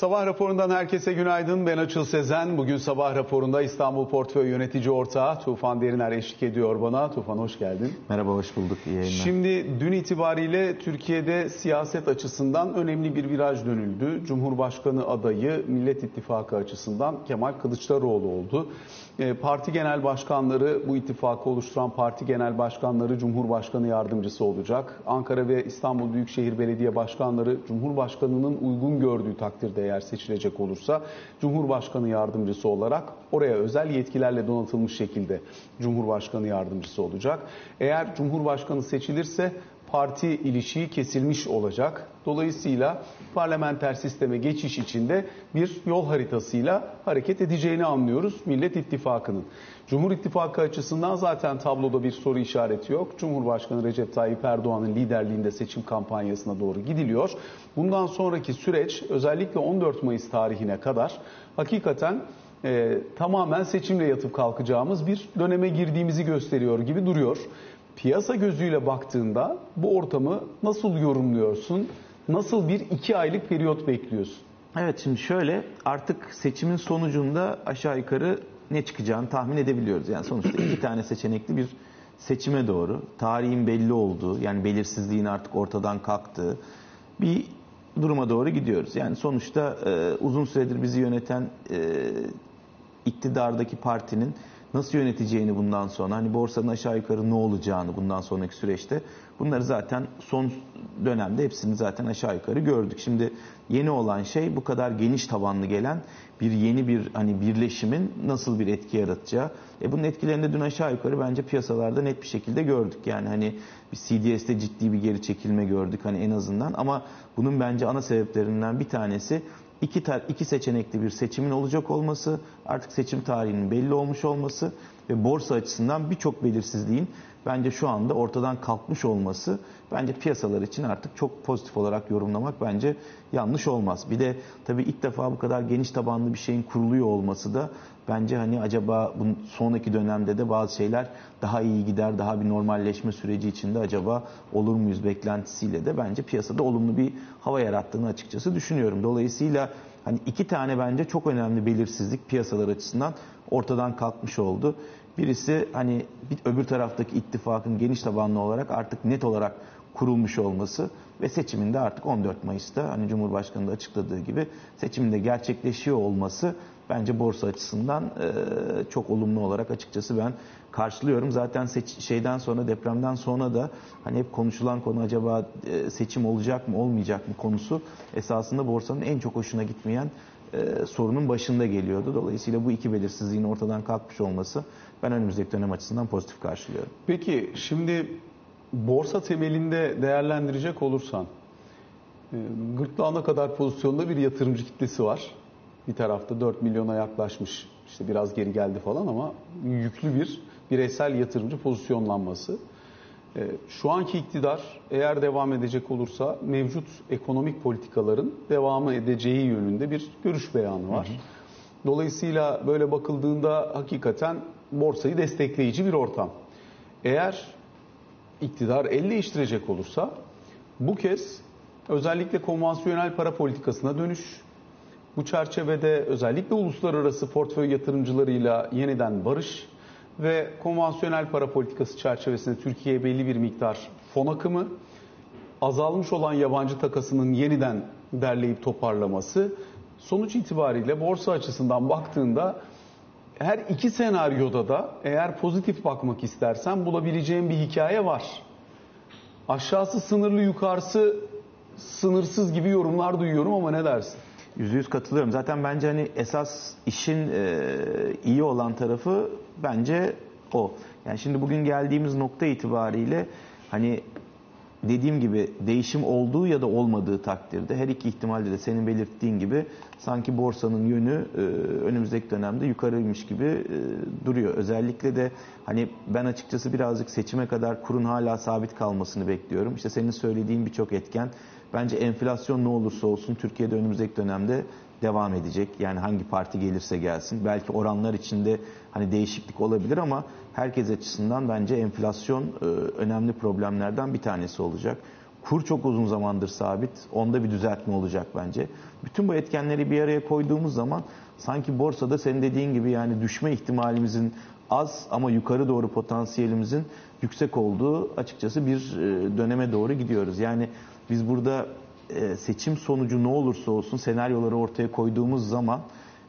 Sabah raporundan herkese günaydın. Ben Açıl Sezen. Bugün sabah raporunda İstanbul Portföy Yönetici Ortağı Tufan Deriner eşlik ediyor bana. Tufan hoş geldin. Merhaba, hoş bulduk. İyi yayınlar. Şimdi dün itibariyle Türkiye'de siyaset açısından önemli bir viraj dönüldü. Cumhurbaşkanı adayı Millet İttifakı açısından Kemal Kılıçdaroğlu oldu. E, Parti genel başkanları, bu ittifakı oluşturan parti genel başkanları Cumhurbaşkanı yardımcısı olacak. Ankara ve İstanbul Büyükşehir Belediye Başkanları Cumhurbaşkanı'nın uygun gördüğü takdirde eğer seçilecek olursa Cumhurbaşkanı yardımcısı olarak oraya özel yetkilerle donatılmış şekilde Cumhurbaşkanı yardımcısı olacak. Eğer Cumhurbaşkanı seçilirse parti ilişiği kesilmiş olacak. Dolayısıyla parlamenter sisteme geçiş içinde bir yol haritasıyla hareket edeceğini anlıyoruz Millet İttifakı'nın. Cumhur İttifakı açısından zaten tabloda bir soru işareti yok. Cumhurbaşkanı Recep Tayyip Erdoğan'ın liderliğinde seçim kampanyasına doğru gidiliyor. Bundan sonraki süreç özellikle 14 Mayıs tarihine kadar hakikaten e, tamamen seçimle yatıp kalkacağımız bir döneme girdiğimizi gösteriyor gibi duruyor. Piyasa gözüyle baktığında bu ortamı nasıl yorumluyorsun? Nasıl bir iki aylık periyot bekliyorsun? Evet şimdi şöyle artık seçimin sonucunda aşağı yukarı ne çıkacağını tahmin edebiliyoruz. Yani sonuçta iki tane seçenekli bir seçime doğru tarihin belli olduğu yani belirsizliğin artık ortadan kalktığı bir duruma doğru gidiyoruz. Yani sonuçta e, uzun süredir bizi yöneten e, iktidardaki partinin nasıl yöneteceğini bundan sonra hani borsanın aşağı yukarı ne olacağını bundan sonraki süreçte bunları zaten son dönemde hepsini zaten aşağı yukarı gördük. Şimdi yeni olan şey bu kadar geniş tabanlı gelen bir yeni bir hani birleşimin nasıl bir etki yaratacağı. E bunun etkilerini de dün aşağı yukarı bence piyasalarda net bir şekilde gördük. Yani hani bir CDS'te ciddi bir geri çekilme gördük hani en azından ama bunun bence ana sebeplerinden bir tanesi iki, iki seçenekli bir seçimin olacak olması, artık seçim tarihinin belli olmuş olması ve borsa açısından birçok belirsizliğin bence şu anda ortadan kalkmış olması bence piyasalar için artık çok pozitif olarak yorumlamak bence yanlış olmaz. Bir de tabii ilk defa bu kadar geniş tabanlı bir şeyin kuruluyor olması da bence hani acaba bu sonraki dönemde de bazı şeyler daha iyi gider, daha bir normalleşme süreci içinde acaba olur muyuz beklentisiyle de bence piyasada olumlu bir hava yarattığını açıkçası düşünüyorum. Dolayısıyla hani iki tane bence çok önemli belirsizlik piyasalar açısından ortadan kalkmış oldu. Birisi hani bir öbür taraftaki ittifakın geniş tabanlı olarak artık net olarak kurulmuş olması ve seçiminde artık 14 Mayıs'ta hani Cumhurbaşkanı da açıkladığı gibi seçiminde gerçekleşiyor olması bence borsa açısından e, çok olumlu olarak açıkçası ben karşılıyorum. Zaten seç, şeyden sonra depremden sonra da hani hep konuşulan konu acaba e, seçim olacak mı olmayacak mı konusu esasında borsanın en çok hoşuna gitmeyen e, sorunun başında geliyordu. Dolayısıyla bu iki belirsizliğin ortadan kalkmış olması ben önümüzdeki dönem açısından pozitif karşılıyorum. Peki şimdi borsa temelinde değerlendirecek olursan gırtlağına kadar pozisyonda bir yatırımcı kitlesi var. Bir tarafta 4 milyona yaklaşmış işte biraz geri geldi falan ama yüklü bir bireysel yatırımcı pozisyonlanması. E, şu anki iktidar eğer devam edecek olursa mevcut ekonomik politikaların devamı edeceği yönünde bir görüş beyanı var. Hı hı. Dolayısıyla böyle bakıldığında hakikaten borsayı destekleyici bir ortam. Eğer iktidar el değiştirecek olursa bu kez özellikle konvansiyonel para politikasına dönüş, bu çerçevede özellikle uluslararası portföy yatırımcılarıyla yeniden barış ve konvansiyonel para politikası çerçevesinde Türkiye'ye belli bir miktar fon akımı, azalmış olan yabancı takasının yeniden derleyip toparlaması sonuç itibariyle borsa açısından baktığında her iki senaryoda da eğer pozitif bakmak istersen bulabileceğim bir hikaye var. Aşağısı sınırlı yukarısı sınırsız gibi yorumlar duyuyorum ama ne dersin? Yüzde yüz katılıyorum. Zaten bence hani esas işin e, iyi olan tarafı bence o. Yani şimdi bugün geldiğimiz nokta itibariyle hani dediğim gibi değişim olduğu ya da olmadığı takdirde her iki ihtimalde de senin belirttiğin gibi sanki borsanın yönü e, önümüzdeki dönemde yukarıymış gibi e, duruyor. Özellikle de hani ben açıkçası birazcık seçime kadar kurun hala sabit kalmasını bekliyorum. İşte senin söylediğin birçok etken bence enflasyon ne olursa olsun Türkiye'de önümüzdeki dönemde devam edecek. Yani hangi parti gelirse gelsin. Belki oranlar içinde hani değişiklik olabilir ama herkes açısından bence enflasyon e, önemli problemlerden bir tanesi olacak. Kur çok uzun zamandır sabit. Onda bir düzeltme olacak bence. Bütün bu etkenleri bir araya koyduğumuz zaman sanki borsada senin dediğin gibi yani düşme ihtimalimizin az ama yukarı doğru potansiyelimizin yüksek olduğu açıkçası bir e, döneme doğru gidiyoruz. Yani biz burada e, seçim sonucu ne olursa olsun senaryoları ortaya koyduğumuz zaman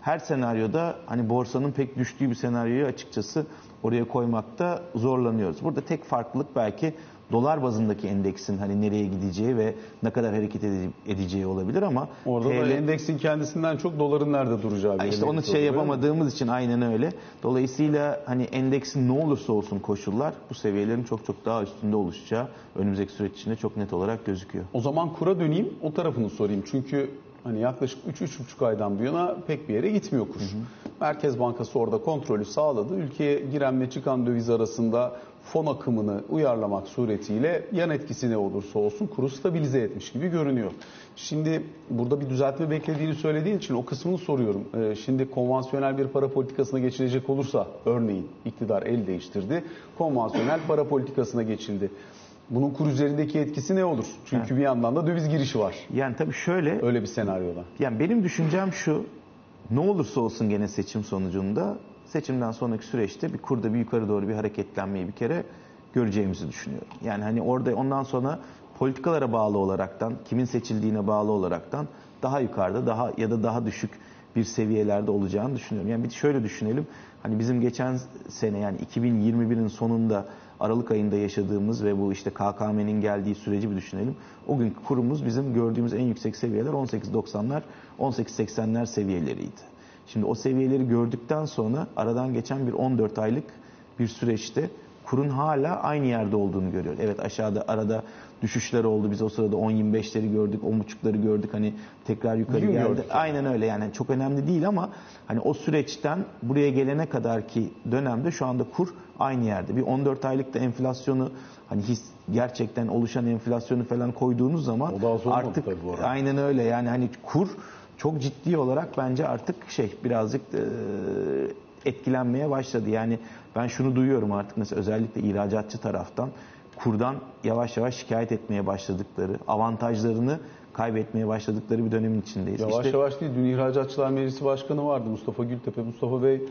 her senaryoda hani borsanın pek düştüğü bir senaryoyu açıkçası oraya koymakta zorlanıyoruz. Burada tek farklılık belki dolar bazındaki endeksin hani nereye gideceği ve ne kadar hareket edeceği olabilir ama orada TL... da endeksin kendisinden çok doların nerede duracağı bir işte onu şey yapamadığımız için aynen öyle. Dolayısıyla hani endeksin ne olursa olsun koşullar bu seviyelerin çok çok daha üstünde oluşacağı önümüzdeki süreç içinde çok net olarak gözüküyor. O zaman kura döneyim o tarafını sorayım. Çünkü hani yaklaşık 3-3,5 aydan bu yana pek bir yere gitmiyor kur. Hı hı. Merkez Bankası orada kontrolü sağladı. Ülkeye giren ve çıkan döviz arasında fon akımını uyarlamak suretiyle yan etkisi ne olursa olsun kuru stabilize etmiş gibi görünüyor. Şimdi burada bir düzeltme beklediğini söylediğin için o kısmını soruyorum. Ee, şimdi konvansiyonel bir para politikasına geçilecek olursa örneğin iktidar el değiştirdi. Konvansiyonel para politikasına geçildi. Bunun kur üzerindeki etkisi ne olur? Çünkü evet. bir yandan da döviz girişi var. Yani tabii şöyle. Öyle bir senaryoda. Yani benim düşüncem şu. Ne olursa olsun gene seçim sonucunda seçimden sonraki süreçte bir kurda bir yukarı doğru bir hareketlenmeyi bir kere göreceğimizi düşünüyorum. Yani hani orada ondan sonra politikalara bağlı olaraktan, kimin seçildiğine bağlı olaraktan daha yukarıda daha ya da daha düşük bir seviyelerde olacağını düşünüyorum. Yani bir şöyle düşünelim. Hani bizim geçen sene yani 2021'in sonunda Aralık ayında yaşadığımız ve bu işte KKM'nin geldiği süreci bir düşünelim. O günkü kurumuz bizim gördüğümüz en yüksek seviyeler 18.90'lar, 18.80'ler seviyeleriydi. Şimdi o seviyeleri gördükten sonra aradan geçen bir 14 aylık bir süreçte kurun hala aynı yerde olduğunu görüyor. Evet aşağıda arada düşüşler oldu. Biz o sırada 10-25'leri gördük, 10.5'ları gördük. Hani tekrar yukarı Gün geldi. Gördük. Aynen öyle yani çok önemli değil ama hani o süreçten buraya gelene kadar ki dönemde şu anda kur aynı yerde. Bir 14 aylıkta enflasyonu hani his gerçekten oluşan enflasyonu falan koyduğunuz zaman artık aynen öyle yani hani kur çok ciddi olarak bence artık şey birazcık e, etkilenmeye başladı. Yani ben şunu duyuyorum artık mesela özellikle ihracatçı taraftan kurdan yavaş yavaş şikayet etmeye başladıkları, avantajlarını kaybetmeye başladıkları bir dönemin içindeyiz. Yavaş işte, yavaş değil. Dün İhracatçılar Meclisi Başkanı vardı Mustafa Gültepe. Mustafa Bey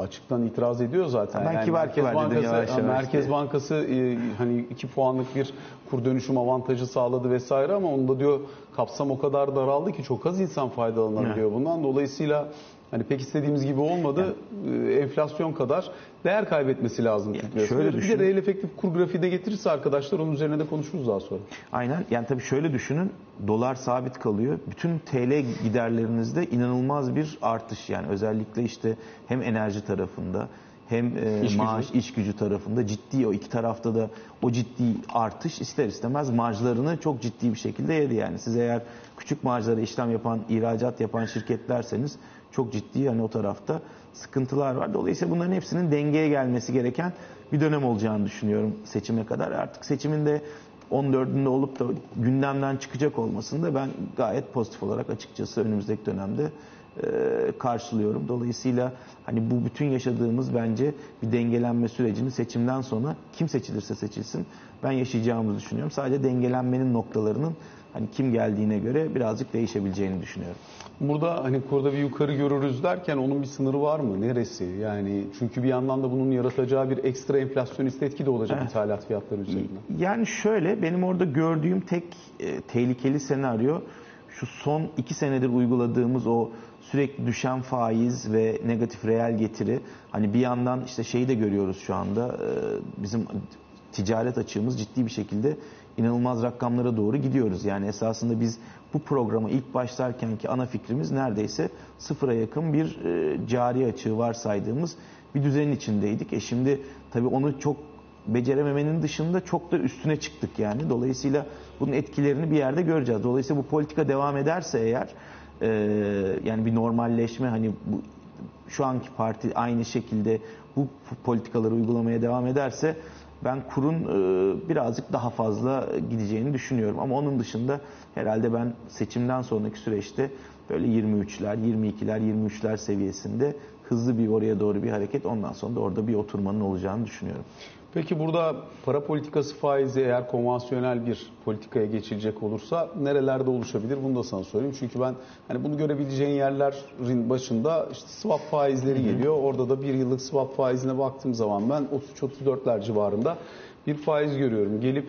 açıktan itiraz ediyor zaten. Ben yani kibar Merkez kibar Bankası, dedim yavaş yavaş. Merkez diye. Bankası e, hani 2 puanlık bir kur dönüşüm avantajı sağladı vesaire ama onda diyor kapsam o kadar daraldı ki çok az insan faydalanabiliyor bundan. Dolayısıyla Hani pek istediğimiz gibi olmadı. Yani, e, enflasyon kadar değer kaybetmesi lazım yani Şöyle bir de reel efektif kur grafiği de getirirse arkadaşlar onun üzerine de konuşuruz daha sonra. Aynen. Yani tabii şöyle düşünün. Dolar sabit kalıyor. Bütün TL giderlerinizde inanılmaz bir artış yani özellikle işte hem enerji tarafında hem e, iş maaş gücü. iş gücü tarafında ciddi o iki tarafta da o ciddi artış ister istemez marjlarını çok ciddi bir şekilde yedi yani. Siz eğer küçük marjlara işlem yapan, ihracat yapan şirketlerseniz çok ciddi yani o tarafta sıkıntılar var. Dolayısıyla bunların hepsinin dengeye gelmesi gereken bir dönem olacağını düşünüyorum seçime kadar. Artık seçimin de 14'ünde olup da gündemden çıkacak olmasını da ben gayet pozitif olarak açıkçası önümüzdeki dönemde karşılıyorum. Dolayısıyla hani bu bütün yaşadığımız bence bir dengelenme sürecini seçimden sonra kim seçilirse seçilsin ben yaşayacağımızı düşünüyorum. Sadece dengelenmenin noktalarının hani kim geldiğine göre birazcık değişebileceğini düşünüyorum. Burada hani kurda bir yukarı görürüz derken onun bir sınırı var mı? Neresi? Yani çünkü bir yandan da bunun yaratacağı bir ekstra enflasyonist etki de olacak evet. ithalat fiyatları üzerinde. Yani şöyle benim orada gördüğüm tek e, tehlikeli senaryo şu son iki senedir uyguladığımız o sürekli düşen faiz ve negatif reel getiri. Hani bir yandan işte şeyi de görüyoruz şu anda e, bizim ticaret açığımız ciddi bir şekilde inanılmaz rakamlara doğru gidiyoruz. Yani esasında biz bu programa ilk başlarken ki ana fikrimiz neredeyse sıfıra yakın bir e, cari açığı varsaydığımız bir düzenin içindeydik. E şimdi tabii onu çok becerememenin dışında çok da üstüne çıktık yani. Dolayısıyla bunun etkilerini bir yerde göreceğiz. Dolayısıyla bu politika devam ederse eğer e, yani bir normalleşme hani bu şu anki parti aynı şekilde bu politikaları uygulamaya devam ederse ben kurun e, birazcık daha fazla gideceğini düşünüyorum. Ama onun dışında herhalde ben seçimden sonraki süreçte böyle 23'ler, 22'ler, 23'ler seviyesinde hızlı bir oraya doğru bir hareket ondan sonra da orada bir oturmanın olacağını düşünüyorum. Peki burada para politikası faizi eğer konvansiyonel bir politikaya geçilecek olursa nerelerde oluşabilir? Bunu da sana söyleyeyim. Çünkü ben hani bunu görebileceğin yerlerin başında işte swap faizleri geliyor. Orada da bir yıllık swap faizine baktığım zaman ben 33-34'ler civarında bir faiz görüyorum. Gelip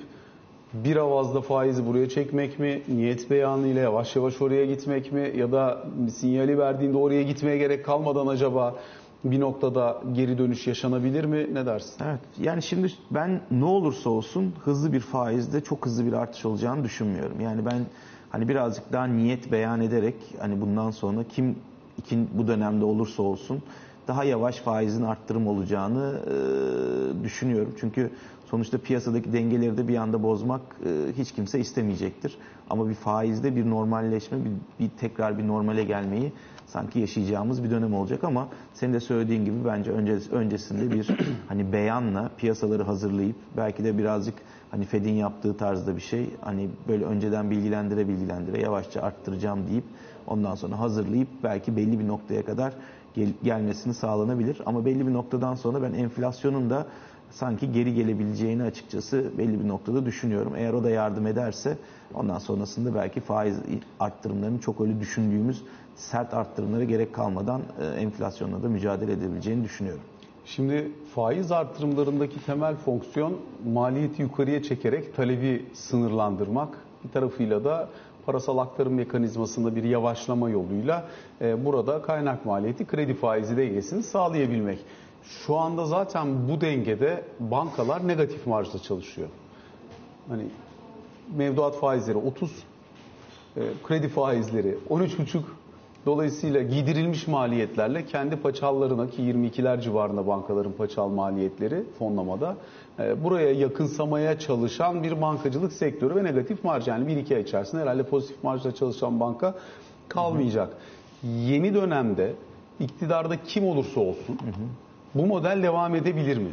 bir avazda faizi buraya çekmek mi, niyet beyanıyla yavaş yavaş oraya gitmek mi ya da sinyali verdiğinde oraya gitmeye gerek kalmadan acaba bir noktada geri dönüş yaşanabilir mi? Ne dersin? Evet. Yani şimdi ben ne olursa olsun hızlı bir faizde çok hızlı bir artış olacağını düşünmüyorum. Yani ben hani birazcık daha niyet beyan ederek hani bundan sonra kim ikin bu dönemde olursa olsun daha yavaş faizin arttırım olacağını e, düşünüyorum. Çünkü sonuçta piyasadaki dengeleri de bir anda bozmak e, hiç kimse istemeyecektir. Ama bir faizde bir normalleşme, bir, bir tekrar bir normale gelmeyi sanki yaşayacağımız bir dönem olacak ama senin de söylediğin gibi bence önce, öncesinde bir hani beyanla piyasaları hazırlayıp belki de birazcık hani Fed'in yaptığı tarzda bir şey hani böyle önceden bilgilendire bilgilendire yavaşça arttıracağım deyip ondan sonra hazırlayıp belki belli bir noktaya kadar gel, gelmesini sağlanabilir ama belli bir noktadan sonra ben enflasyonun da sanki geri gelebileceğini açıkçası belli bir noktada düşünüyorum. Eğer o da yardım ederse ondan sonrasında belki faiz arttırımlarının çok öyle düşündüğümüz sert arttırımlara gerek kalmadan e, enflasyonla da mücadele edebileceğini düşünüyorum. Şimdi faiz artırımlarındaki temel fonksiyon maliyeti yukarıya çekerek talebi sınırlandırmak. Bir tarafıyla da parasal aktarım mekanizmasında bir yavaşlama yoluyla e, burada kaynak maliyeti kredi faizi dengesini sağlayabilmek. Şu anda zaten bu dengede bankalar negatif marjda çalışıyor. Hani mevduat faizleri 30, e, kredi faizleri 13,5 Dolayısıyla giydirilmiş maliyetlerle kendi paçallarına ki 22'ler civarında bankaların paçal maliyetleri fonlamada e, buraya yakınsamaya çalışan bir bankacılık sektörü ve negatif marj yani 1-2 ay içerisinde herhalde pozitif marjda çalışan banka kalmayacak. Hı hı. Yeni dönemde iktidarda kim olursa olsun hı hı. Bu model devam edebilir mi?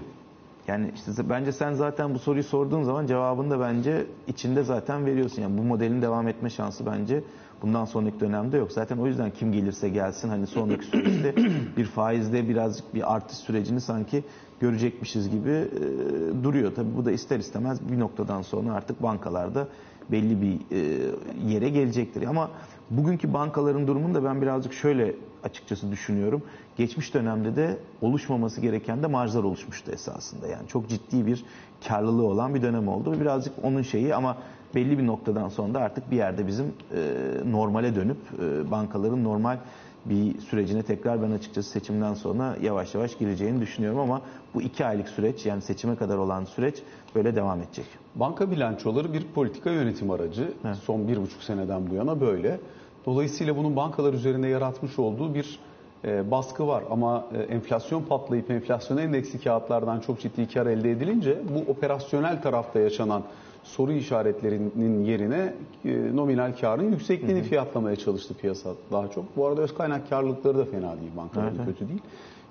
Yani işte bence sen zaten bu soruyu sorduğun zaman cevabını da bence içinde zaten veriyorsun. Yani bu modelin devam etme şansı bence bundan sonraki dönemde yok. Zaten o yüzden kim gelirse gelsin hani sonraki süreçte bir faizde birazcık bir artış sürecini sanki görecekmişiz gibi e, duruyor. Tabii bu da ister istemez bir noktadan sonra artık bankalarda belli bir e, yere gelecektir. Ama bugünkü bankaların durumunu da ben birazcık şöyle açıkçası düşünüyorum. Geçmiş dönemde de oluşmaması gereken de marjlar oluşmuştu esasında. Yani çok ciddi bir karlılığı olan bir dönem oldu. Birazcık onun şeyi ama belli bir noktadan sonra da artık bir yerde bizim e, normale dönüp e, bankaların normal bir sürecine tekrar ben açıkçası seçimden sonra yavaş yavaş gireceğini düşünüyorum ama bu iki aylık süreç yani seçime kadar olan süreç böyle devam edecek. Banka bilançoları bir politika yönetim aracı. Evet. Son bir buçuk seneden bu yana böyle. Dolayısıyla bunun bankalar üzerinde yaratmış olduğu bir e, baskı var ama e, enflasyon patlayıp enflasyon endeksi kağıtlardan çok ciddi kar elde edilince bu operasyonel tarafta yaşanan soru işaretlerinin yerine e, nominal karın yüksekliğini hı hı. fiyatlamaya çalıştı piyasa daha çok. Bu arada öz kaynak karlılıkları da fena değil, bankaların evet, kötü değil.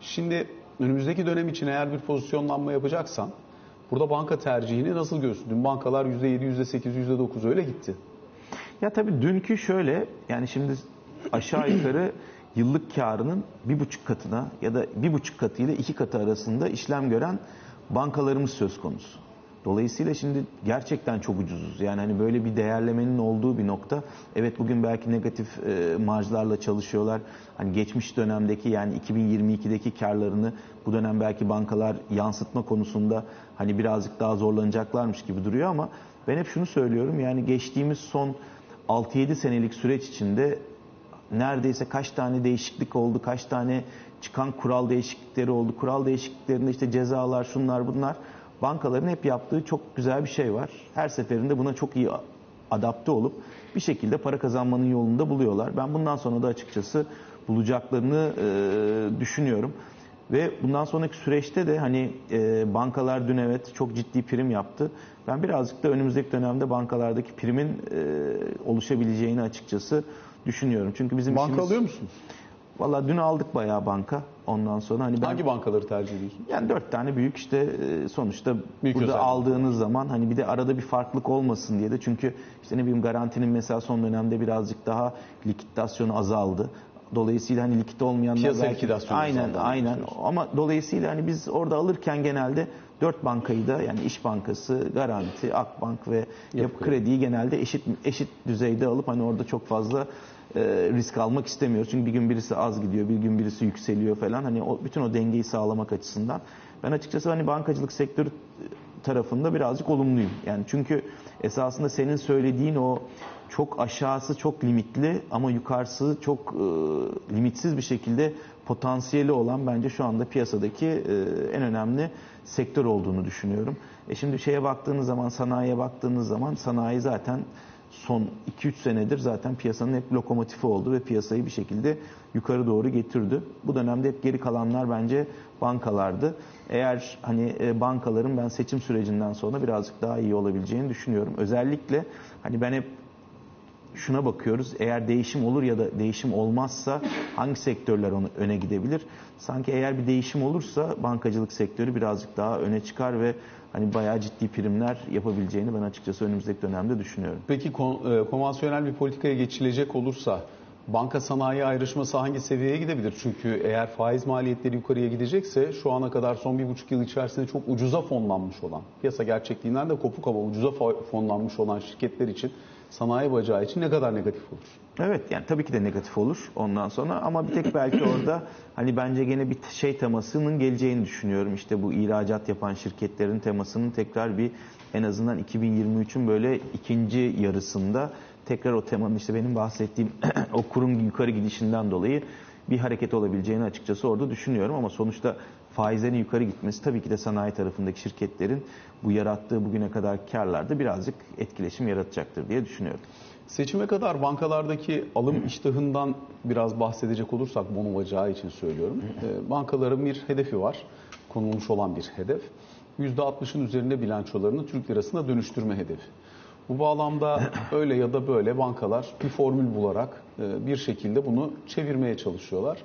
Şimdi önümüzdeki dönem için eğer bir pozisyonlanma yapacaksan burada banka tercihini nasıl görüyorsun? Dün bankalar %7, %8, %9 öyle gitti. Ya tabii dünkü şöyle yani şimdi aşağı yukarı yıllık karının bir buçuk katına ya da bir buçuk katı ile iki katı arasında işlem gören bankalarımız söz konusu. Dolayısıyla şimdi gerçekten çok ucuzuz. Yani hani böyle bir değerlemenin olduğu bir nokta. Evet bugün belki negatif e, marjlarla çalışıyorlar. Hani geçmiş dönemdeki yani 2022'deki karlarını bu dönem belki bankalar yansıtma konusunda hani birazcık daha zorlanacaklarmış gibi duruyor ama ben hep şunu söylüyorum. Yani geçtiğimiz son 6-7 senelik süreç içinde neredeyse kaç tane değişiklik oldu, kaç tane çıkan kural değişiklikleri oldu. Kural değişikliklerinde işte cezalar, şunlar bunlar bankaların hep yaptığı çok güzel bir şey var. Her seferinde buna çok iyi adapte olup bir şekilde para kazanmanın yolunda buluyorlar. Ben bundan sonra da açıkçası bulacaklarını e, düşünüyorum. Ve bundan sonraki süreçte de hani e, bankalar dün evet çok ciddi prim yaptı. Ben birazcık da önümüzdeki dönemde bankalardaki primin e, oluşabileceğini açıkçası düşünüyorum. Çünkü bizim Banka işimiz... alıyor musunuz? Valla dün aldık bayağı banka. Ondan sonra hani ben, hangi bankaları tercih ediyorsun? Yani dört tane büyük işte e, sonuçta büyük burada özellikle. aldığınız zaman hani bir de arada bir farklılık olmasın diye de çünkü işte ne bileyim garantinin mesela son dönemde birazcık daha likidasyonu azaldı. Dolayısıyla hani likit olmayanlar Piyasa belki- aynen aynen ama dolayısıyla hani biz orada alırken genelde dört bankayı da yani İş Bankası, Garanti, Akbank ve Yapı Kredi. Kredi'yi genelde eşit eşit düzeyde alıp hani orada çok fazla e, risk almak istemiyoruz. Çünkü bir gün birisi az gidiyor, bir gün birisi yükseliyor falan. Hani o bütün o dengeyi sağlamak açısından ben açıkçası hani bankacılık sektörü tarafında birazcık olumluyum. Yani çünkü esasında senin söylediğin o çok aşağısı çok limitli ama yukarısı çok e, limitsiz bir şekilde potansiyeli olan bence şu anda piyasadaki e, en önemli sektör olduğunu düşünüyorum. E şimdi şeye baktığınız zaman sanayiye baktığınız zaman sanayi zaten son 2-3 senedir zaten piyasanın hep lokomotifi oldu ve piyasayı bir şekilde yukarı doğru getirdi. Bu dönemde hep geri kalanlar bence bankalardı. Eğer hani e, bankaların ben seçim sürecinden sonra birazcık daha iyi olabileceğini düşünüyorum. Özellikle hani ben hep şuna bakıyoruz. Eğer değişim olur ya da değişim olmazsa hangi sektörler onu öne gidebilir? Sanki eğer bir değişim olursa bankacılık sektörü birazcık daha öne çıkar ve hani bayağı ciddi primler yapabileceğini ben açıkçası önümüzdeki dönemde düşünüyorum. Peki kon- e, konvansiyonel bir politikaya geçilecek olursa banka sanayi ayrışması hangi seviyeye gidebilir? Çünkü eğer faiz maliyetleri yukarıya gidecekse şu ana kadar son bir buçuk yıl içerisinde çok ucuza fonlanmış olan, piyasa gerçekliğinden de kopuk ama ucuza fonlanmış olan şirketler için sanayi bacağı için ne kadar negatif olur? Evet yani tabii ki de negatif olur ondan sonra ama bir tek belki orada hani bence gene bir şey temasının geleceğini düşünüyorum. İşte bu ihracat yapan şirketlerin temasının tekrar bir en azından 2023'ün böyle ikinci yarısında tekrar o temanın işte benim bahsettiğim o kurum yukarı gidişinden dolayı bir hareket olabileceğini açıkçası orada düşünüyorum ama sonuçta faizlerin yukarı gitmesi tabii ki de sanayi tarafındaki şirketlerin bu yarattığı bugüne kadar karlarda birazcık etkileşim yaratacaktır diye düşünüyorum. Seçime kadar bankalardaki alım iştahından biraz bahsedecek olursak bono bacağı için söylüyorum. Ee, Bankaların bir hedefi var. Konulmuş olan bir hedef. %60'ın üzerinde bilançolarını Türk lirasına dönüştürme hedefi. Bu bağlamda öyle ya da böyle bankalar bir formül bularak e, bir şekilde bunu çevirmeye çalışıyorlar.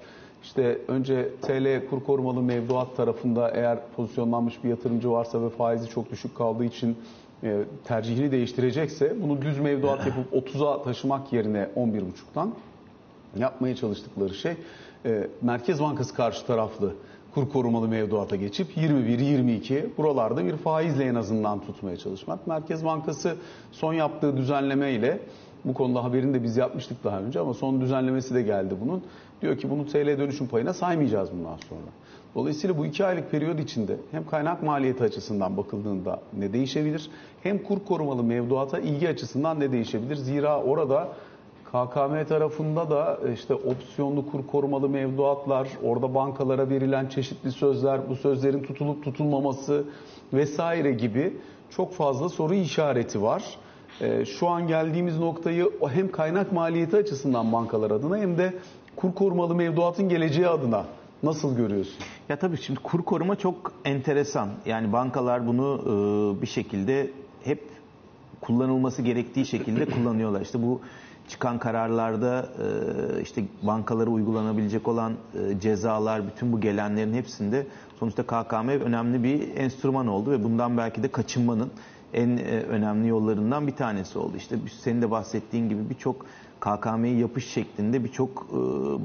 İşte önce TL kur korumalı mevduat tarafında eğer pozisyonlanmış bir yatırımcı varsa ve faizi çok düşük kaldığı için e, tercihini değiştirecekse bunu düz mevduat yapıp 30'a taşımak yerine 11,5'tan yapmaya çalıştıkları şey e, Merkez Bankası karşı taraflı kur korumalı mevduata geçip 21-22 buralarda bir faizle en azından tutmaya çalışmak. Merkez Bankası son yaptığı düzenleme ile bu konuda haberini de biz yapmıştık daha önce ama son düzenlemesi de geldi bunun. Diyor ki bunu TL dönüşüm payına saymayacağız bundan sonra. Dolayısıyla bu iki aylık periyod içinde hem kaynak maliyeti açısından bakıldığında ne değişebilir hem kur korumalı mevduata ilgi açısından ne değişebilir? Zira orada KKM tarafında da işte opsiyonlu kur korumalı mevduatlar, orada bankalara verilen çeşitli sözler, bu sözlerin tutulup tutulmaması vesaire gibi çok fazla soru işareti var. Ee, Şu an geldiğimiz noktayı hem kaynak maliyeti açısından bankalar adına hem de kur korumalı mevduatın geleceği adına nasıl görüyorsun? Ya tabii şimdi kur koruma çok enteresan. Yani bankalar bunu e, bir şekilde hep kullanılması gerektiği şekilde kullanıyorlar. İşte bu çıkan kararlarda e, işte bankalara uygulanabilecek olan e, cezalar, bütün bu gelenlerin hepsinde sonuçta KKM önemli bir enstrüman oldu ve bundan belki de kaçınmanın en e, önemli yollarından bir tanesi oldu. İşte senin de bahsettiğin gibi birçok KKM'yi yapış şeklinde birçok e,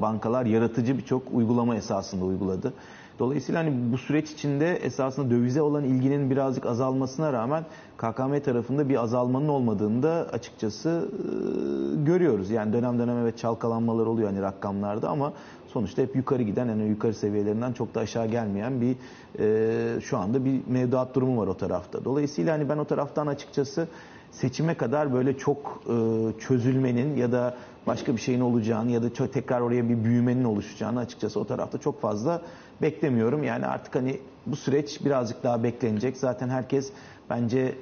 bankalar yaratıcı birçok uygulama esasında uyguladı. Dolayısıyla hani bu süreç içinde esasında dövize olan ilginin birazcık azalmasına rağmen KKM tarafında bir azalmanın olmadığını da açıkçası e, görüyoruz. Yani dönem dönem evet çalkalanmalar oluyor hani rakamlarda ama sonuçta hep yukarı giden yani yukarı seviyelerinden çok da aşağı gelmeyen bir e, şu anda bir mevduat durumu var o tarafta. Dolayısıyla hani ben o taraftan açıkçası seçime kadar böyle çok e, çözülmenin ya da başka bir şeyin olacağını ya da çok tekrar oraya bir büyümenin oluşacağını açıkçası o tarafta çok fazla beklemiyorum. Yani artık hani bu süreç birazcık daha beklenecek. Zaten herkes bence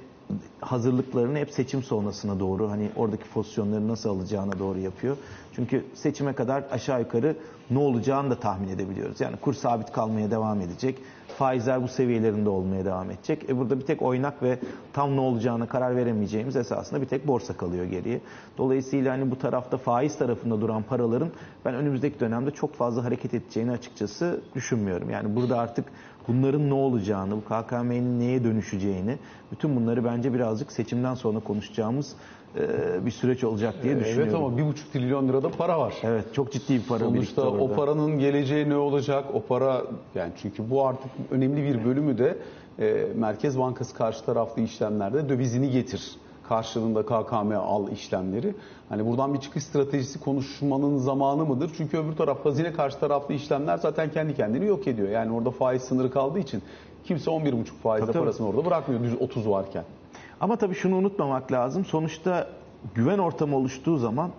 hazırlıklarını hep seçim sonrasına doğru hani oradaki pozisyonları nasıl alacağına doğru yapıyor. Çünkü seçime kadar aşağı yukarı ne olacağını da tahmin edebiliyoruz. Yani kur sabit kalmaya devam edecek. Faizler bu seviyelerinde olmaya devam edecek. E burada bir tek oynak ve tam ne olacağına karar veremeyeceğimiz esasında bir tek borsa kalıyor geriye. Dolayısıyla hani bu tarafta faiz tarafında duran paraların ben önümüzdeki dönemde çok fazla hareket edeceğini açıkçası düşünmüyorum. Yani burada artık bunların ne olacağını, bu KKM'nin neye dönüşeceğini, bütün bunları bence birazcık seçimden sonra konuşacağımız e, bir süreç olacak diye düşünüyorum. Evet ama bir buçuk trilyon lirada para var. Evet çok ciddi bir para Sonuçta o paranın geleceği ne olacak? O para yani çünkü bu artık önemli bir bölümü de e, Merkez Bankası karşı taraflı işlemlerde dövizini getir. Karşılığında KKM al işlemleri. Hani buradan bir çıkış stratejisi konuşmanın zamanı mıdır? Çünkü öbür taraf hazine karşı taraflı işlemler zaten kendi kendini yok ediyor. Yani orada faiz sınırı kaldığı için kimse 11,5 faizle Tabii, parasını orada bırakmıyor düz 30 varken. Ama tabii şunu unutmamak lazım. Sonuçta güven ortamı oluştuğu zaman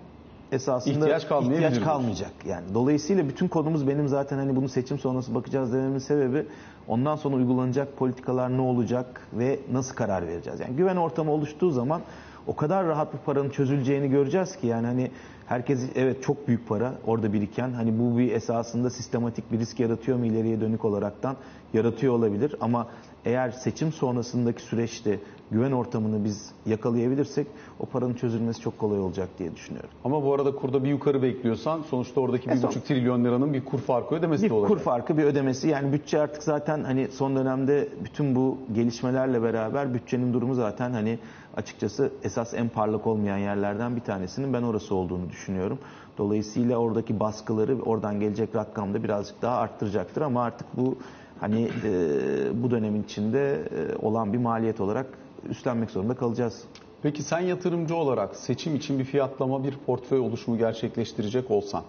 esasında İhtiyaç kalmayabilir ihtiyaç kalmayacak. Yani dolayısıyla bütün konumuz benim zaten hani bunu seçim sonrası bakacağız dememin sebebi ondan sonra uygulanacak politikalar ne olacak ve nasıl karar vereceğiz. Yani güven ortamı oluştuğu zaman o kadar rahat bu paranın çözüleceğini göreceğiz ki yani hani herkes evet çok büyük para orada biriken hani bu bir esasında sistematik bir risk yaratıyor mu ileriye dönük olaraktan yaratıyor olabilir ama eğer seçim sonrasındaki süreçte güven ortamını biz yakalayabilirsek o paranın çözülmesi çok kolay olacak diye düşünüyorum. Ama bu arada kurda bir yukarı bekliyorsan sonuçta oradaki E son- 1,5 trilyon liranın bir kur farkı ödemesi Bir de olacak. kur farkı bir ödemesi yani bütçe artık zaten hani son dönemde bütün bu gelişmelerle beraber bütçenin durumu zaten hani açıkçası esas en parlak olmayan yerlerden bir tanesinin ben orası olduğunu düşünüyorum. Dolayısıyla oradaki baskıları oradan gelecek rakamda birazcık daha arttıracaktır ama artık bu hani e, bu dönemin içinde e, olan bir maliyet olarak üstlenmek zorunda kalacağız. Peki sen yatırımcı olarak seçim için bir fiyatlama, bir portföy oluşumu gerçekleştirecek olsan,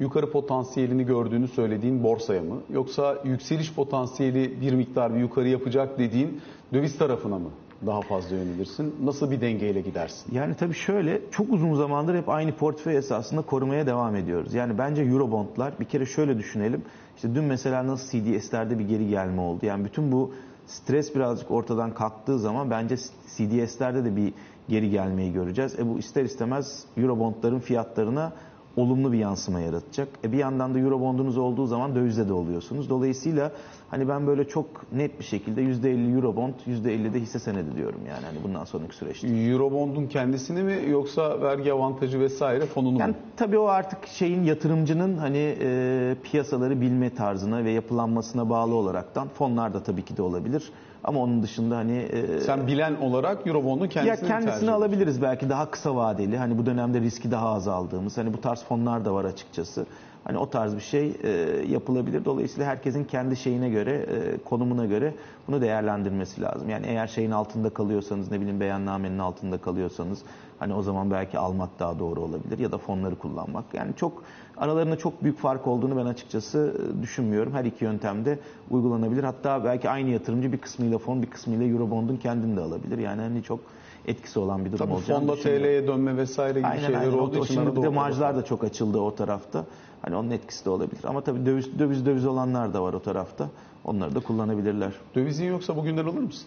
yukarı potansiyelini gördüğünü söylediğin borsaya mı, yoksa yükseliş potansiyeli bir miktar bir yukarı yapacak dediğin döviz tarafına mı daha fazla yönelirsin? Nasıl bir dengeyle gidersin? Yani tabii şöyle çok uzun zamandır hep aynı portföy esasında korumaya devam ediyoruz. Yani bence Eurobondlar bir kere şöyle düşünelim. İşte dün mesela nasıl CDS'lerde bir geri gelme oldu. Yani bütün bu stres birazcık ortadan kalktığı zaman bence CDS'lerde de bir geri gelmeyi göreceğiz. E bu ister istemez Eurobondların fiyatlarına olumlu bir yansıma yaratacak. E bir yandan da Eurobondunuz olduğu zaman dövizde de oluyorsunuz. Dolayısıyla hani ben böyle çok net bir şekilde %50 Eurobond, %50 de hisse senedi diyorum yani hani bundan sonraki süreçte. Eurobond'un kendisini mi yoksa vergi avantajı vesaire fonunu Yani mu? tabii o artık şeyin yatırımcının hani e, piyasaları bilme tarzına ve yapılanmasına bağlı olaraktan fonlar da tabii ki de olabilir. Ama onun dışında hani e, Sen bilen olarak Eurobond'un ya kendisini tercih kendisini alabiliriz belki daha kısa vadeli. Hani bu dönemde riski daha azaldığımız. Hani bu tarz fonlar da var açıkçası. Hani o tarz bir şey e, yapılabilir. Dolayısıyla herkesin kendi şeyine göre, e, konumuna göre bunu değerlendirmesi lazım. Yani eğer şeyin altında kalıyorsanız, ne bileyim beyannamenin altında kalıyorsanız hani o zaman belki almak daha doğru olabilir ya da fonları kullanmak. Yani çok aralarında çok büyük fark olduğunu ben açıkçası e, düşünmüyorum. Her iki yöntemde uygulanabilir. Hatta belki aynı yatırımcı bir kısmıyla fon, bir kısmıyla Eurobond'un kendini de alabilir. Yani hani çok etkisi olan bir durum Tabii olacağını fonda düşünüyorum. TL'ye dönme vesaire gibi Aynen şeyler aynen. Olduğu o için şimdi bir de marjlar da çok açıldı o tarafta. Hani onun etkisi de olabilir. Ama tabii döviz döviz döviz olanlar da var o tarafta. Onları da kullanabilirler. Dövizin yoksa bugünden alır mısın?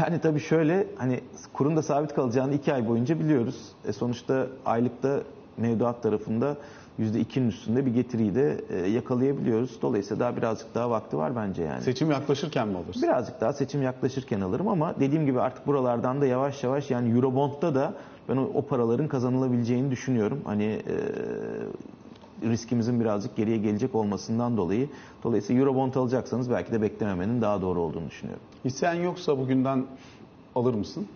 Yani tabii şöyle hani kurun da sabit kalacağını iki ay boyunca biliyoruz. E sonuçta aylıkta mevduat tarafında %2'nin üstünde bir getiriyi de e, yakalayabiliyoruz. Dolayısıyla daha birazcık daha vakti var bence yani. Seçim yaklaşırken mi alırsın? Birazcık daha seçim yaklaşırken alırım ama dediğim gibi artık buralardan da yavaş yavaş yani Eurobond'da da ben o, o paraların kazanılabileceğini düşünüyorum. Hani e, riskimizin birazcık geriye gelecek olmasından dolayı. Dolayısıyla Eurobond alacaksanız belki de beklememenin daha doğru olduğunu düşünüyorum. Hissen yoksa bugünden alır mısın?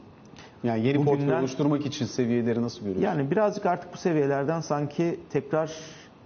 Yani yeni portföy Bugünden- oluşturmak için seviyeleri nasıl görüyorsun? Yani birazcık artık bu seviyelerden sanki tekrar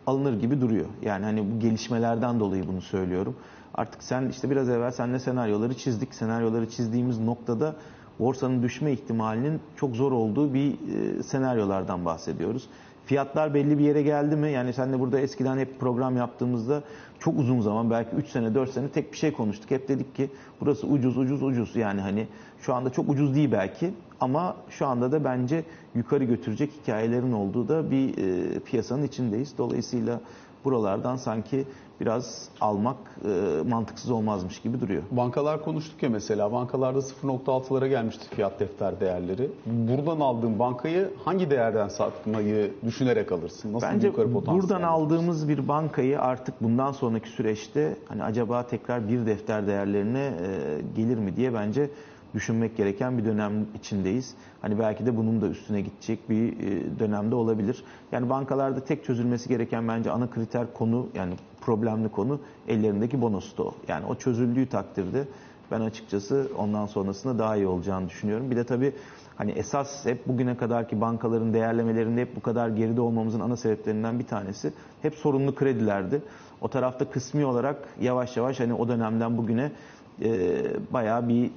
alınır gibi duruyor. Yani hani bu gelişmelerden dolayı bunu söylüyorum. Artık sen işte biraz evvel seninle senaryoları çizdik. Senaryoları çizdiğimiz noktada borsanın düşme ihtimalinin çok zor olduğu bir e, senaryolardan bahsediyoruz. Fiyatlar belli bir yere geldi mi? Yani seninle burada eskiden hep program yaptığımızda çok uzun zaman belki 3 sene 4 sene tek bir şey konuştuk. Hep dedik ki burası ucuz ucuz ucuz yani hani şu anda çok ucuz değil belki ama şu anda da bence yukarı götürecek hikayelerin olduğu da bir e, piyasanın içindeyiz. Dolayısıyla buralardan sanki biraz almak e, mantıksız olmazmış gibi duruyor. Bankalar konuştuk ya mesela. Bankalarda 0.6'lara gelmişti fiyat defter değerleri. Buradan aldığın bankayı hangi değerden satmayı düşünerek alırsın? Nasıl Bence yukarı potansiyel? buradan aldığımız bir bankayı artık bundan sonraki süreçte hani acaba tekrar bir defter değerlerine e, gelir mi diye bence düşünmek gereken bir dönem içindeyiz. Hani belki de bunun da üstüne gidecek bir e, dönemde olabilir. Yani bankalarda tek çözülmesi gereken bence ana kriter konu yani problemli konu ellerindeki bono stoğu. Yani o çözüldüğü takdirde ben açıkçası ondan sonrasında daha iyi olacağını düşünüyorum. Bir de tabii Hani esas hep bugüne kadarki bankaların değerlemelerinde hep bu kadar geride olmamızın ana sebeplerinden bir tanesi hep sorunlu kredilerdi. O tarafta kısmi olarak yavaş yavaş hani o dönemden bugüne e, bayağı bir e,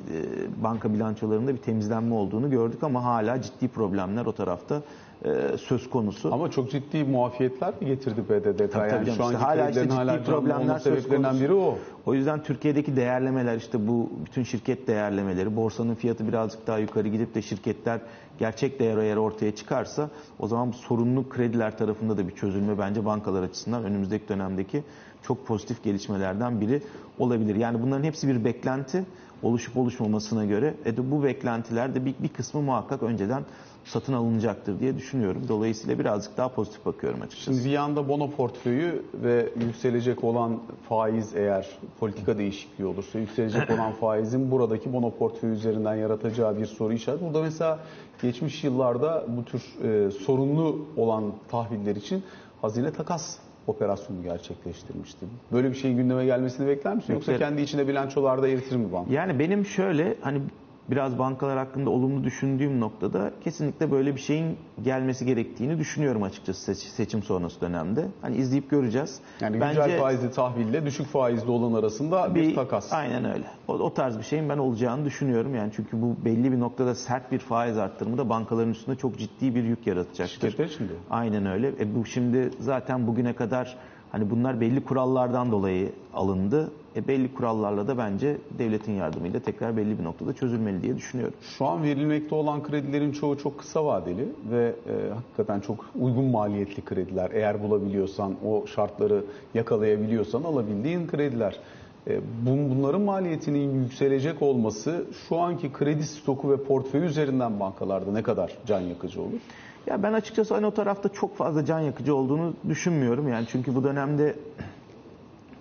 banka bilançolarında bir temizlenme olduğunu gördük ama hala ciddi problemler o tarafta e, söz konusu. Ama çok ciddi muafiyetler mi getirdi PDDK? Tabii, yani tabii şu işte hala işte ciddi hala problemler söz konusu. biri o. O yüzden Türkiye'deki değerlemeler işte bu bütün şirket değerlemeleri, borsanın fiyatı birazcık daha yukarı gidip de şirketler gerçek değer eğer ortaya çıkarsa o zaman bu sorunlu krediler tarafında da bir çözülme bence bankalar açısından önümüzdeki dönemdeki çok pozitif gelişmelerden biri olabilir. Yani bunların hepsi bir beklenti oluşup oluşmamasına göre e de bu beklentiler de bir, bir kısmı muhakkak önceden satın alınacaktır diye düşünüyorum. Dolayısıyla birazcık daha pozitif bakıyorum açıkçası. Şimdi bir yanda bono portföyü ve yükselecek olan faiz eğer politika değişikliği olursa yükselecek olan faizin buradaki bono portföyü üzerinden yaratacağı bir soru işareti. Burada mesela geçmiş yıllarda bu tür e, sorunlu olan tahviller için hazine takas operasyonu gerçekleştirmişti. Böyle bir şeyin gündeme gelmesini bekler misin? Yoksa kendi içinde bilançolarda eritir mi banka? Yani benim şöyle hani biraz bankalar hakkında olumlu düşündüğüm noktada kesinlikle böyle bir şeyin gelmesi gerektiğini düşünüyorum açıkçası seç- seçim sonrası dönemde. Hani izleyip göreceğiz. Yani güncel faizli tahville düşük faizli olan arasında bir, takas. Aynen öyle. O, o tarz bir şeyin ben olacağını düşünüyorum. Yani çünkü bu belli bir noktada sert bir faiz arttırımı da bankaların üstünde çok ciddi bir yük yaratacaktır. Şirketler de. Aynen öyle. E bu şimdi zaten bugüne kadar hani bunlar belli kurallardan dolayı alındı. E belli kurallarla da bence devletin yardımıyla tekrar belli bir noktada çözülmeli diye düşünüyorum. Şu an verilmekte olan kredilerin çoğu çok kısa vadeli ve e, hakikaten çok uygun maliyetli krediler. Eğer bulabiliyorsan, o şartları yakalayabiliyorsan alabildiğin krediler. E, bun- bunların maliyetinin yükselecek olması şu anki kredi stoku ve portföyü üzerinden bankalarda ne kadar can yakıcı olur? Ya ben açıkçası hani o tarafta çok fazla can yakıcı olduğunu düşünmüyorum. Yani çünkü bu dönemde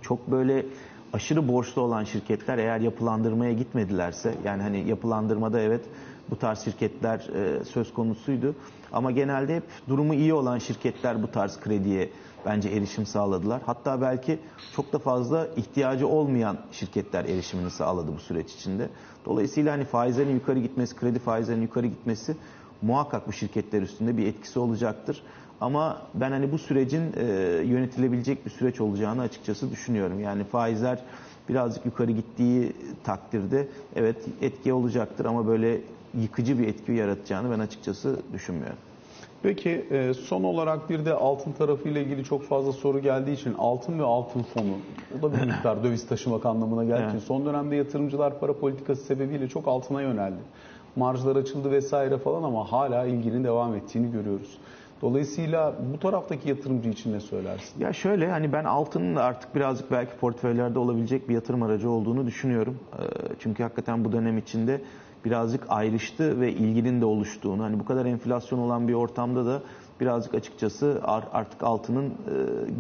çok böyle aşırı borçlu olan şirketler eğer yapılandırmaya gitmedilerse yani hani yapılandırmada evet bu tarz şirketler e, söz konusuydu ama genelde hep durumu iyi olan şirketler bu tarz krediye bence erişim sağladılar. Hatta belki çok da fazla ihtiyacı olmayan şirketler erişimini sağladı bu süreç içinde. Dolayısıyla hani faizlerin yukarı gitmesi, kredi faizlerinin yukarı gitmesi muhakkak bu şirketler üstünde bir etkisi olacaktır. Ama ben hani bu sürecin e, yönetilebilecek bir süreç olacağını açıkçası düşünüyorum. Yani faizler birazcık yukarı gittiği takdirde evet etki olacaktır ama böyle yıkıcı bir etki yaratacağını ben açıkçası düşünmüyorum. Peki e, son olarak bir de altın tarafıyla ilgili çok fazla soru geldiği için altın ve altın fonu o da bir miktar döviz taşımak anlamına geldiği için son dönemde yatırımcılar para politikası sebebiyle çok altına yöneldi. Marjlar açıldı vesaire falan ama hala ilginin devam ettiğini görüyoruz. Dolayısıyla bu taraftaki yatırımcı için ne söylersin? Ya şöyle hani ben altının artık birazcık belki portföylerde olabilecek bir yatırım aracı olduğunu düşünüyorum. Ee, Çünkü hakikaten bu dönem içinde birazcık ayrıştı ve ilginin de oluştuğunu hani bu kadar enflasyon olan bir ortamda da birazcık açıkçası ar- artık altının e,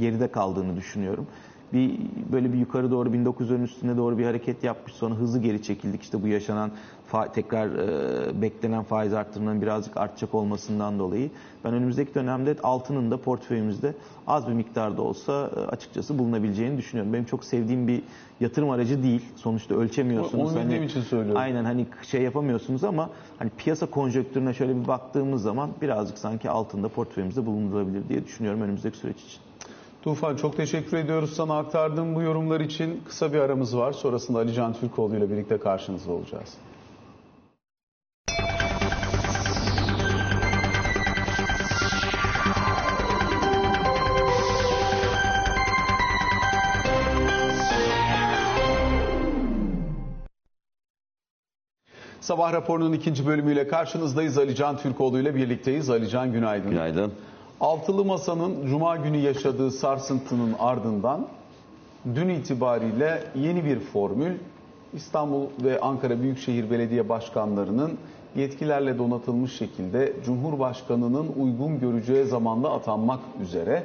geride kaldığını düşünüyorum. Bir böyle bir yukarı doğru 1900'lerin üstüne doğru bir hareket yapmış sonra hızlı geri çekildik. İşte bu yaşanan fa- tekrar e, beklenen faiz arttırımının birazcık artacak olmasından dolayı ben önümüzdeki dönemde altının da portföyümüzde az bir miktarda olsa e, açıkçası bulunabileceğini düşünüyorum. Benim çok sevdiğim bir yatırım aracı değil. Sonuçta ölçemiyorsunuz. Onu bildiğim için söylüyorum. Aynen hani şey yapamıyorsunuz ama hani piyasa konjonktürüne şöyle bir baktığımız zaman birazcık sanki altında portföyümüzde bulundurabilir diye düşünüyorum önümüzdeki süreç için. Tufan çok teşekkür ediyoruz sana aktardığın bu yorumlar için. Kısa bir aramız var. Sonrasında Ali Can Türkoğlu ile birlikte karşınızda olacağız. Sabah raporunun ikinci bölümüyle karşınızdayız. Ali Can Türkoğlu ile birlikteyiz. Ali Can günaydın. Günaydın. Altılı Masa'nın Cuma günü yaşadığı sarsıntının ardından dün itibariyle yeni bir formül İstanbul ve Ankara Büyükşehir Belediye Başkanlarının yetkilerle donatılmış şekilde Cumhurbaşkanı'nın uygun göreceği zamanda atanmak üzere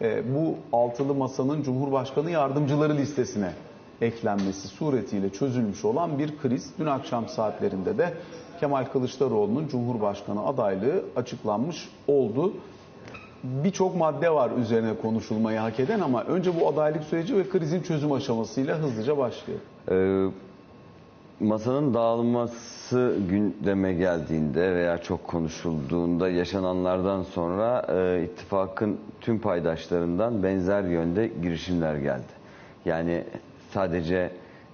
e, bu Altılı Masa'nın Cumhurbaşkanı yardımcıları listesine eklenmesi suretiyle çözülmüş olan bir kriz. Dün akşam saatlerinde de Kemal Kılıçdaroğlu'nun Cumhurbaşkanı adaylığı açıklanmış oldu birçok madde var üzerine konuşulmayı hak eden ama önce bu adaylık süreci ve krizin çözüm aşamasıyla hızlıca başlayalım. Ee, masanın dağılması gündeme geldiğinde veya çok konuşulduğunda yaşananlardan sonra e, ittifakın tüm paydaşlarından benzer yönde girişimler geldi. Yani sadece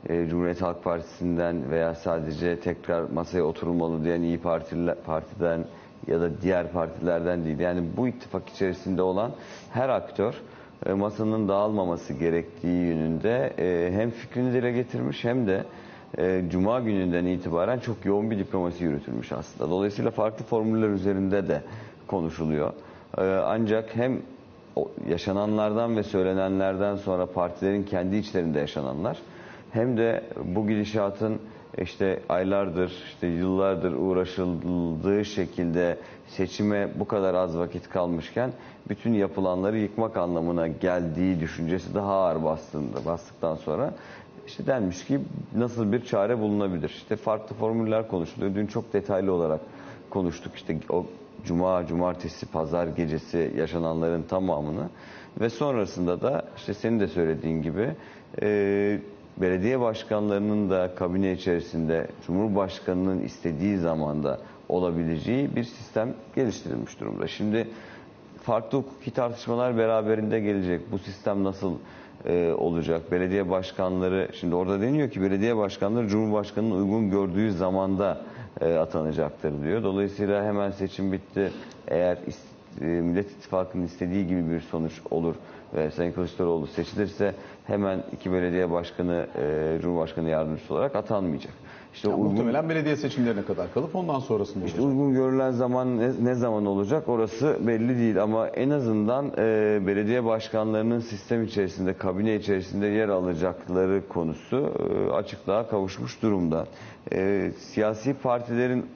e, Cumhuriyet Halk Partisi'nden veya sadece tekrar masaya oturulmalı diyen İyi Partiler, Parti'den ya da diğer partilerden değil. Yani bu ittifak içerisinde olan her aktör e, masanın dağılmaması gerektiği yönünde e, hem fikrini dile getirmiş hem de e, Cuma gününden itibaren çok yoğun bir diplomasi yürütülmüş aslında. Dolayısıyla farklı formüller üzerinde de konuşuluyor. Ancak hem yaşananlardan ve söylenenlerden sonra partilerin kendi içlerinde yaşananlar hem de bu gidişatın işte aylardır, işte yıllardır uğraşıldığı şekilde seçime bu kadar az vakit kalmışken bütün yapılanları yıkmak anlamına geldiği düşüncesi daha ağır bastığında, bastıktan sonra işte denmiş ki nasıl bir çare bulunabilir? İşte farklı formüller konuşuluyor. Dün çok detaylı olarak konuştuk işte o cuma, cumartesi, pazar gecesi yaşananların tamamını ve sonrasında da işte senin de söylediğin gibi e, belediye başkanlarının da kabine içerisinde Cumhurbaşkanı'nın istediği zamanda olabileceği bir sistem geliştirilmiş durumda. Şimdi farklı hukuki tartışmalar beraberinde gelecek. Bu sistem nasıl e, olacak? Belediye başkanları, şimdi orada deniyor ki belediye başkanları Cumhurbaşkanı'nın uygun gördüğü zamanda e, atanacaktır diyor. Dolayısıyla hemen seçim bitti. Eğer e, Millet İttifakı'nın istediği gibi bir sonuç olur ve Sayın Kılıçdaroğlu seçilirse hemen iki belediye başkanı e, Cumhurbaşkanı yardımcısı olarak atanmayacak. İşte Ya uygun- Muhtemelen belediye seçimlerine kadar kalıp ondan sonrasında olacak. Uygun görülen zaman ne, ne zaman olacak orası belli değil ama en azından e, belediye başkanlarının sistem içerisinde, kabine içerisinde yer alacakları konusu e, açıklığa kavuşmuş durumda. E, siyasi partilerin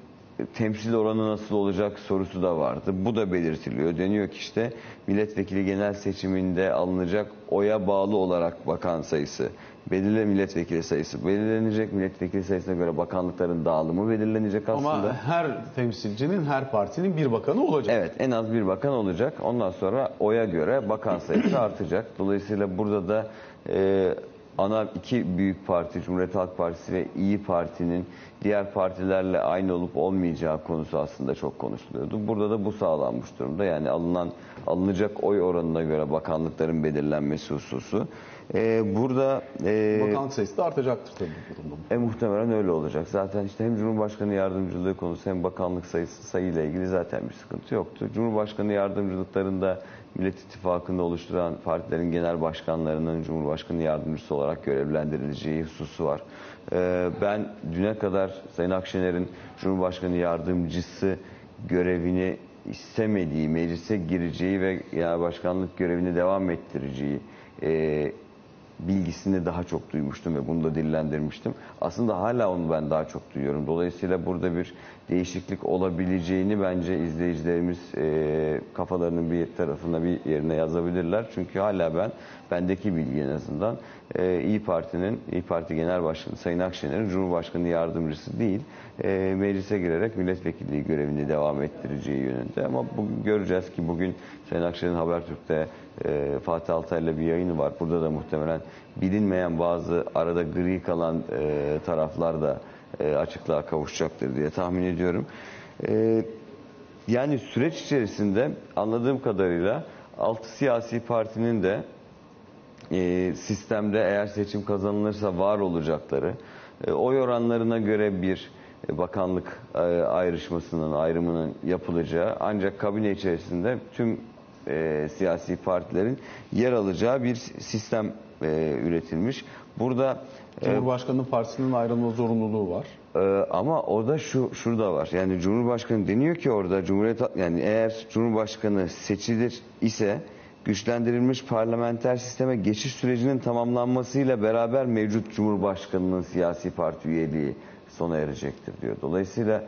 temsil oranı nasıl olacak sorusu da vardı. Bu da belirtiliyor. Deniyor ki işte milletvekili genel seçiminde alınacak oya bağlı olarak bakan sayısı, belirli milletvekili sayısı belirlenecek. Milletvekili sayısına göre bakanlıkların dağılımı belirlenecek aslında. Ama her temsilcinin, her partinin bir bakanı olacak. Evet en az bir bakan olacak. Ondan sonra oya göre bakan sayısı artacak. Dolayısıyla burada da e, ana iki büyük parti Cumhuriyet Halk Partisi ve İyi Parti'nin diğer partilerle aynı olup olmayacağı konusu aslında çok konuşuluyordu. Burada da bu sağlanmış durumda. Yani alınan alınacak oy oranına göre bakanlıkların belirlenmesi hususu. E, burada e, Bakanlık sayısı da artacaktır tabii bu durumda. e muhtemelen öyle olacak. Zaten işte hem Cumhurbaşkanı yardımcılığı konusu hem bakanlık sayısı sayıyla ilgili zaten bir sıkıntı yoktu. Cumhurbaşkanı yardımcılıklarında Millet İttifakı'nda oluşturan partilerin genel başkanlarının Cumhurbaşkanı yardımcısı olarak görevlendirileceği hususu var. Ee, ben düne kadar Sayın Akşener'in Cumhurbaşkanı yardımcısı görevini istemediği, meclise gireceği ve genel başkanlık görevini devam ettireceği e, bilgisini daha çok duymuştum ve bunu da dillendirmiştim. Aslında hala onu ben daha çok duyuyorum. Dolayısıyla burada bir değişiklik olabileceğini bence izleyicilerimiz e, kafalarının bir tarafına bir yerine yazabilirler. Çünkü hala ben bendeki bilgi en azından e, İyi Parti'nin İyi Parti Genel Başkanı Sayın Akşener'in Cumhurbaşkanı yardımcısı değil e, meclise girerek milletvekilliği görevini devam ettireceği yönünde. Ama bugün göreceğiz ki bugün Sayın Akşener'in Habertürk'te e, Fatih Altay'la bir yayını var. Burada da muhtemelen bilinmeyen bazı arada gri kalan e, taraflar da e, açıklığa kavuşacaktır diye tahmin ediyorum. E, yani süreç içerisinde anladığım kadarıyla altı siyasi partinin de e, sistemde eğer seçim kazanılırsa var olacakları, e, oy oranlarına göre bir bakanlık e, ayrışmasının, ayrımının yapılacağı ancak kabine içerisinde tüm siyasi partilerin yer alacağı bir sistem üretilmiş. Burada e, Cumhurbaşkanı partisinin ayrılma zorunluluğu var. ee, ama orada şu şurada var. Yani Cumhurbaşkanı deniyor ki orada Cumhuriyet yani eğer Cumhurbaşkanı seçilir ise güçlendirilmiş parlamenter sisteme geçiş sürecinin tamamlanmasıyla beraber mevcut Cumhurbaşkanının siyasi parti üyeliği sona erecektir diyor. Dolayısıyla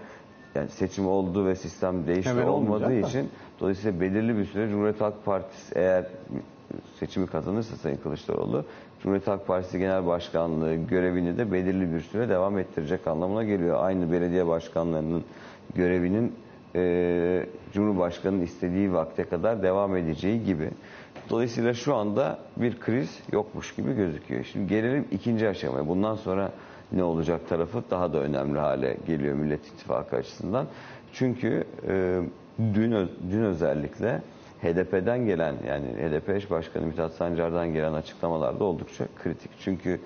yani seçim oldu ve sistem değişti Hemen olmadığı da. için dolayısıyla belirli bir süre Cumhuriyet Halk Partisi eğer seçimi kazanırsa Sayın Kılıçdaroğlu Cumhuriyet Halk Partisi Genel Başkanlığı görevini de belirli bir süre devam ettirecek anlamına geliyor. Aynı belediye başkanlarının görevinin e, Cumhurbaşkanı'nın istediği vakte kadar devam edeceği gibi. Dolayısıyla şu anda bir kriz yokmuş gibi gözüküyor. Şimdi gelelim ikinci aşamaya. Bundan sonra ne olacak tarafı daha da önemli hale geliyor Millet İttifakı açısından. Çünkü e, dün dün özellikle HDP'den gelen yani HDP eş başkanı Mithat Sancar'dan gelen açıklamalar da oldukça kritik. Çünkü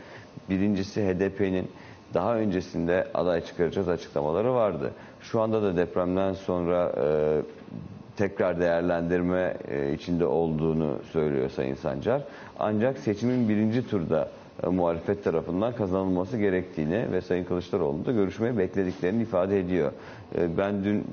birincisi HDP'nin daha öncesinde aday çıkaracağız açıklamaları vardı. Şu anda da depremden sonra e, tekrar değerlendirme e, içinde olduğunu söylüyor Sayın Sancar. Ancak seçimin birinci turda e, muhalefet tarafından kazanılması gerektiğini ve Sayın Kılıçdaroğlu'nun da görüşmeyi beklediklerini ifade ediyor. E, Ben dün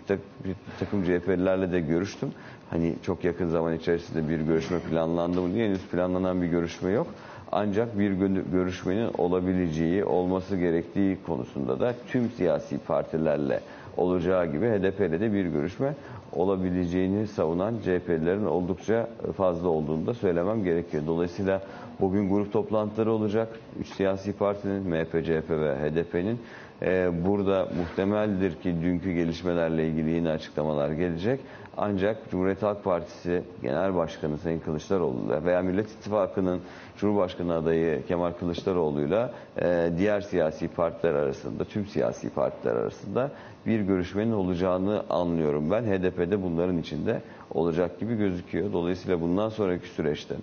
bir takım CHP'lilerle de görüştüm. Hani çok yakın zaman içerisinde bir görüşme planlandı mı henüz planlanan bir görüşme yok. Ancak bir gö- görüşmenin olabileceği, olması gerektiği konusunda da tüm siyasi partilerle olacağı gibi HDP ile de bir görüşme olabileceğini savunan CHP'lilerin oldukça fazla olduğunu da söylemem gerekiyor. Dolayısıyla bugün grup toplantıları olacak. Üç siyasi partinin, MHP, CHP ve HDP'nin Ee, burada muhtemeldir ki dünkü gelişmelerle ilgili yine açıklamalar gelecek. Ancak Cumhuriyet Halk Partisi Genel Başkanı Sayın Kılıçdaroğlu'yla veya Millet İttifakı'nın Cumhurbaşkanı adayı Kemal Kılıçdaroğlu'yla e, diğer siyasi partiler arasında, tüm siyasi partiler arasında bir görüşmenin olacağını anlıyorum ben. HDP'de bunların içinde olacak gibi gözüküyor. Dolayısıyla bundan sonraki süreçte e,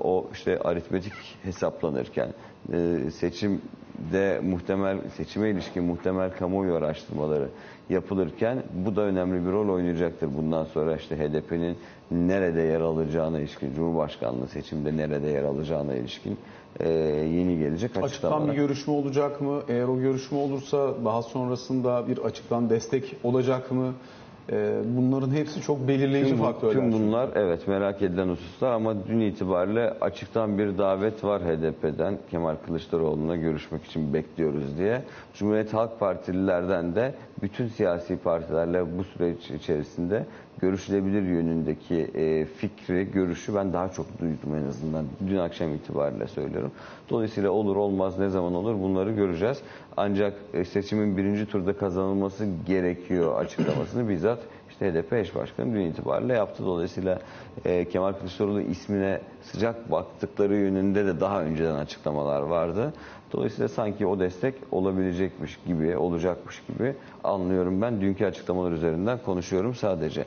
o işte aritmetik hesaplanırken e, seçimde muhtemel seçime ilişkin muhtemel kamuoyu araştırmaları yapılırken bu da önemli bir rol oynayacaktır. Bundan sonra işte HDP'nin nerede yer alacağına ilişkin, Cumhurbaşkanlığı seçimde nerede yer alacağına ilişkin e, yeni gelecek Açıktan açıklamalar. bir görüşme olacak mı? Eğer o görüşme olursa daha sonrasında bir açıktan destek olacak mı? Ee, Bunların hepsi çok belirleyici Tüm, faktörler. tüm çünkü. bunlar evet merak edilen hususlar ama dün itibariyle açıktan bir davet var HDP'den Kemal Kılıçdaroğlu'na görüşmek için bekliyoruz diye. Cumhuriyet Halk Partililerden de bütün siyasi partilerle bu süreç içerisinde görüşülebilir yönündeki e, fikri, görüşü ben daha çok duydum en azından. Dün akşam itibariyle söylüyorum. Dolayısıyla olur olmaz ne zaman olur bunları göreceğiz. Ancak e, seçimin birinci turda kazanılması gerekiyor açıklamasını bizzat işte HDP eş başkanı dün itibariyle yaptı. Dolayısıyla e, Kemal Kılıçdaroğlu ismine sıcak baktıkları yönünde de daha önceden açıklamalar vardı. Dolayısıyla sanki o destek olabilecekmiş gibi, olacakmış gibi anlıyorum ben. Dünkü açıklamalar üzerinden konuşuyorum sadece.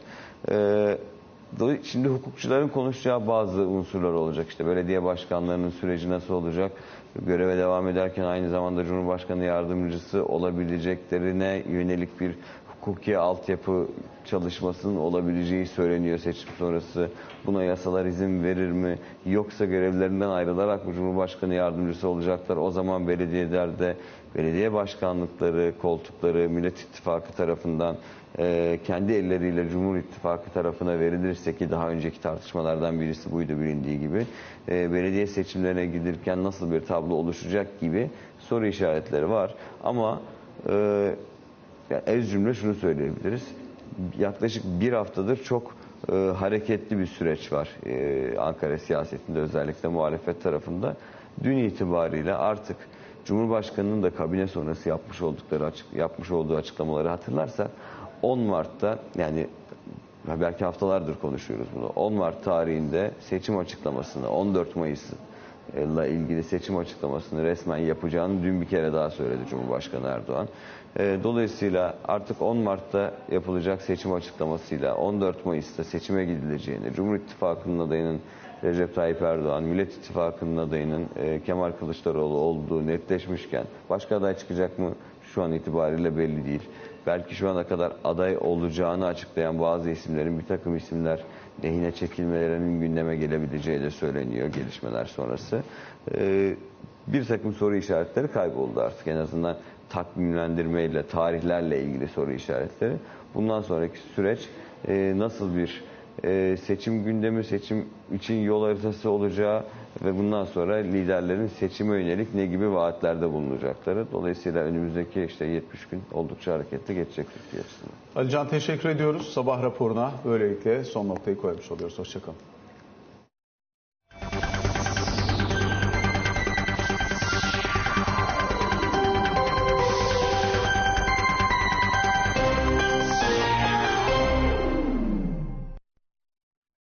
E, Dolayı- Şimdi hukukçuların konuşacağı bazı unsurlar olacak. İşte belediye başkanlarının süreci nasıl olacak? Göreve devam ederken aynı zamanda Cumhurbaşkanı yardımcısı olabileceklerine yönelik bir hukuki altyapı çalışmasının olabileceği söyleniyor seçim sonrası. Buna yasalar izin verir mi? Yoksa görevlerinden ayrılarak mı Cumhurbaşkanı yardımcısı olacaklar? O zaman belediyelerde belediye başkanlıkları, koltukları Millet İttifakı tarafından e, kendi elleriyle Cumhur İttifakı tarafına verilirse ki daha önceki tartışmalardan birisi buydu bilindiği gibi e, belediye seçimlerine gidilirken nasıl bir tablo oluşacak gibi soru işaretleri var. Ama e, yani ez cümle şunu söyleyebiliriz. Yaklaşık bir haftadır çok e, hareketli bir süreç var e, Ankara siyasetinde özellikle muhalefet tarafında. Dün itibariyle artık Cumhurbaşkanı'nın da kabine sonrası yapmış oldukları açık, yapmış olduğu açıklamaları hatırlarsak 10 Mart'ta yani belki haftalardır konuşuyoruz bunu. 10 Mart tarihinde seçim açıklamasını 14 Mayıs ile ilgili seçim açıklamasını resmen yapacağını dün bir kere daha söyledi Cumhurbaşkanı Erdoğan. E, Dolayısıyla artık 10 Mart'ta yapılacak seçim açıklamasıyla 14 Mayıs'ta seçime gidileceğini, Cumhur İttifakı'nın adayının Recep Tayyip Erdoğan, Millet İttifakı'nın adayının e, Kemal Kılıçdaroğlu olduğu netleşmişken başka aday çıkacak mı şu an itibariyle belli değil. Belki şu ana kadar aday olacağını açıklayan bazı isimlerin bir takım isimler lehine çekilmelerinin gündeme gelebileceği de söyleniyor gelişmeler sonrası. Ee, bir takım soru işaretleri kayboldu artık en azından takvimlendirmeyle, tarihlerle ilgili soru işaretleri. Bundan sonraki süreç e, nasıl bir e, seçim gündemi, seçim için yol haritası olacağı ve bundan sonra liderlerin seçime yönelik ne gibi vaatlerde bulunacakları. Dolayısıyla önümüzdeki işte 70 gün oldukça hareketli geçecek Türkiye açısından. Alican teşekkür ediyoruz. Sabah raporuna böylelikle son noktayı koymuş oluyoruz. Hoşçakalın.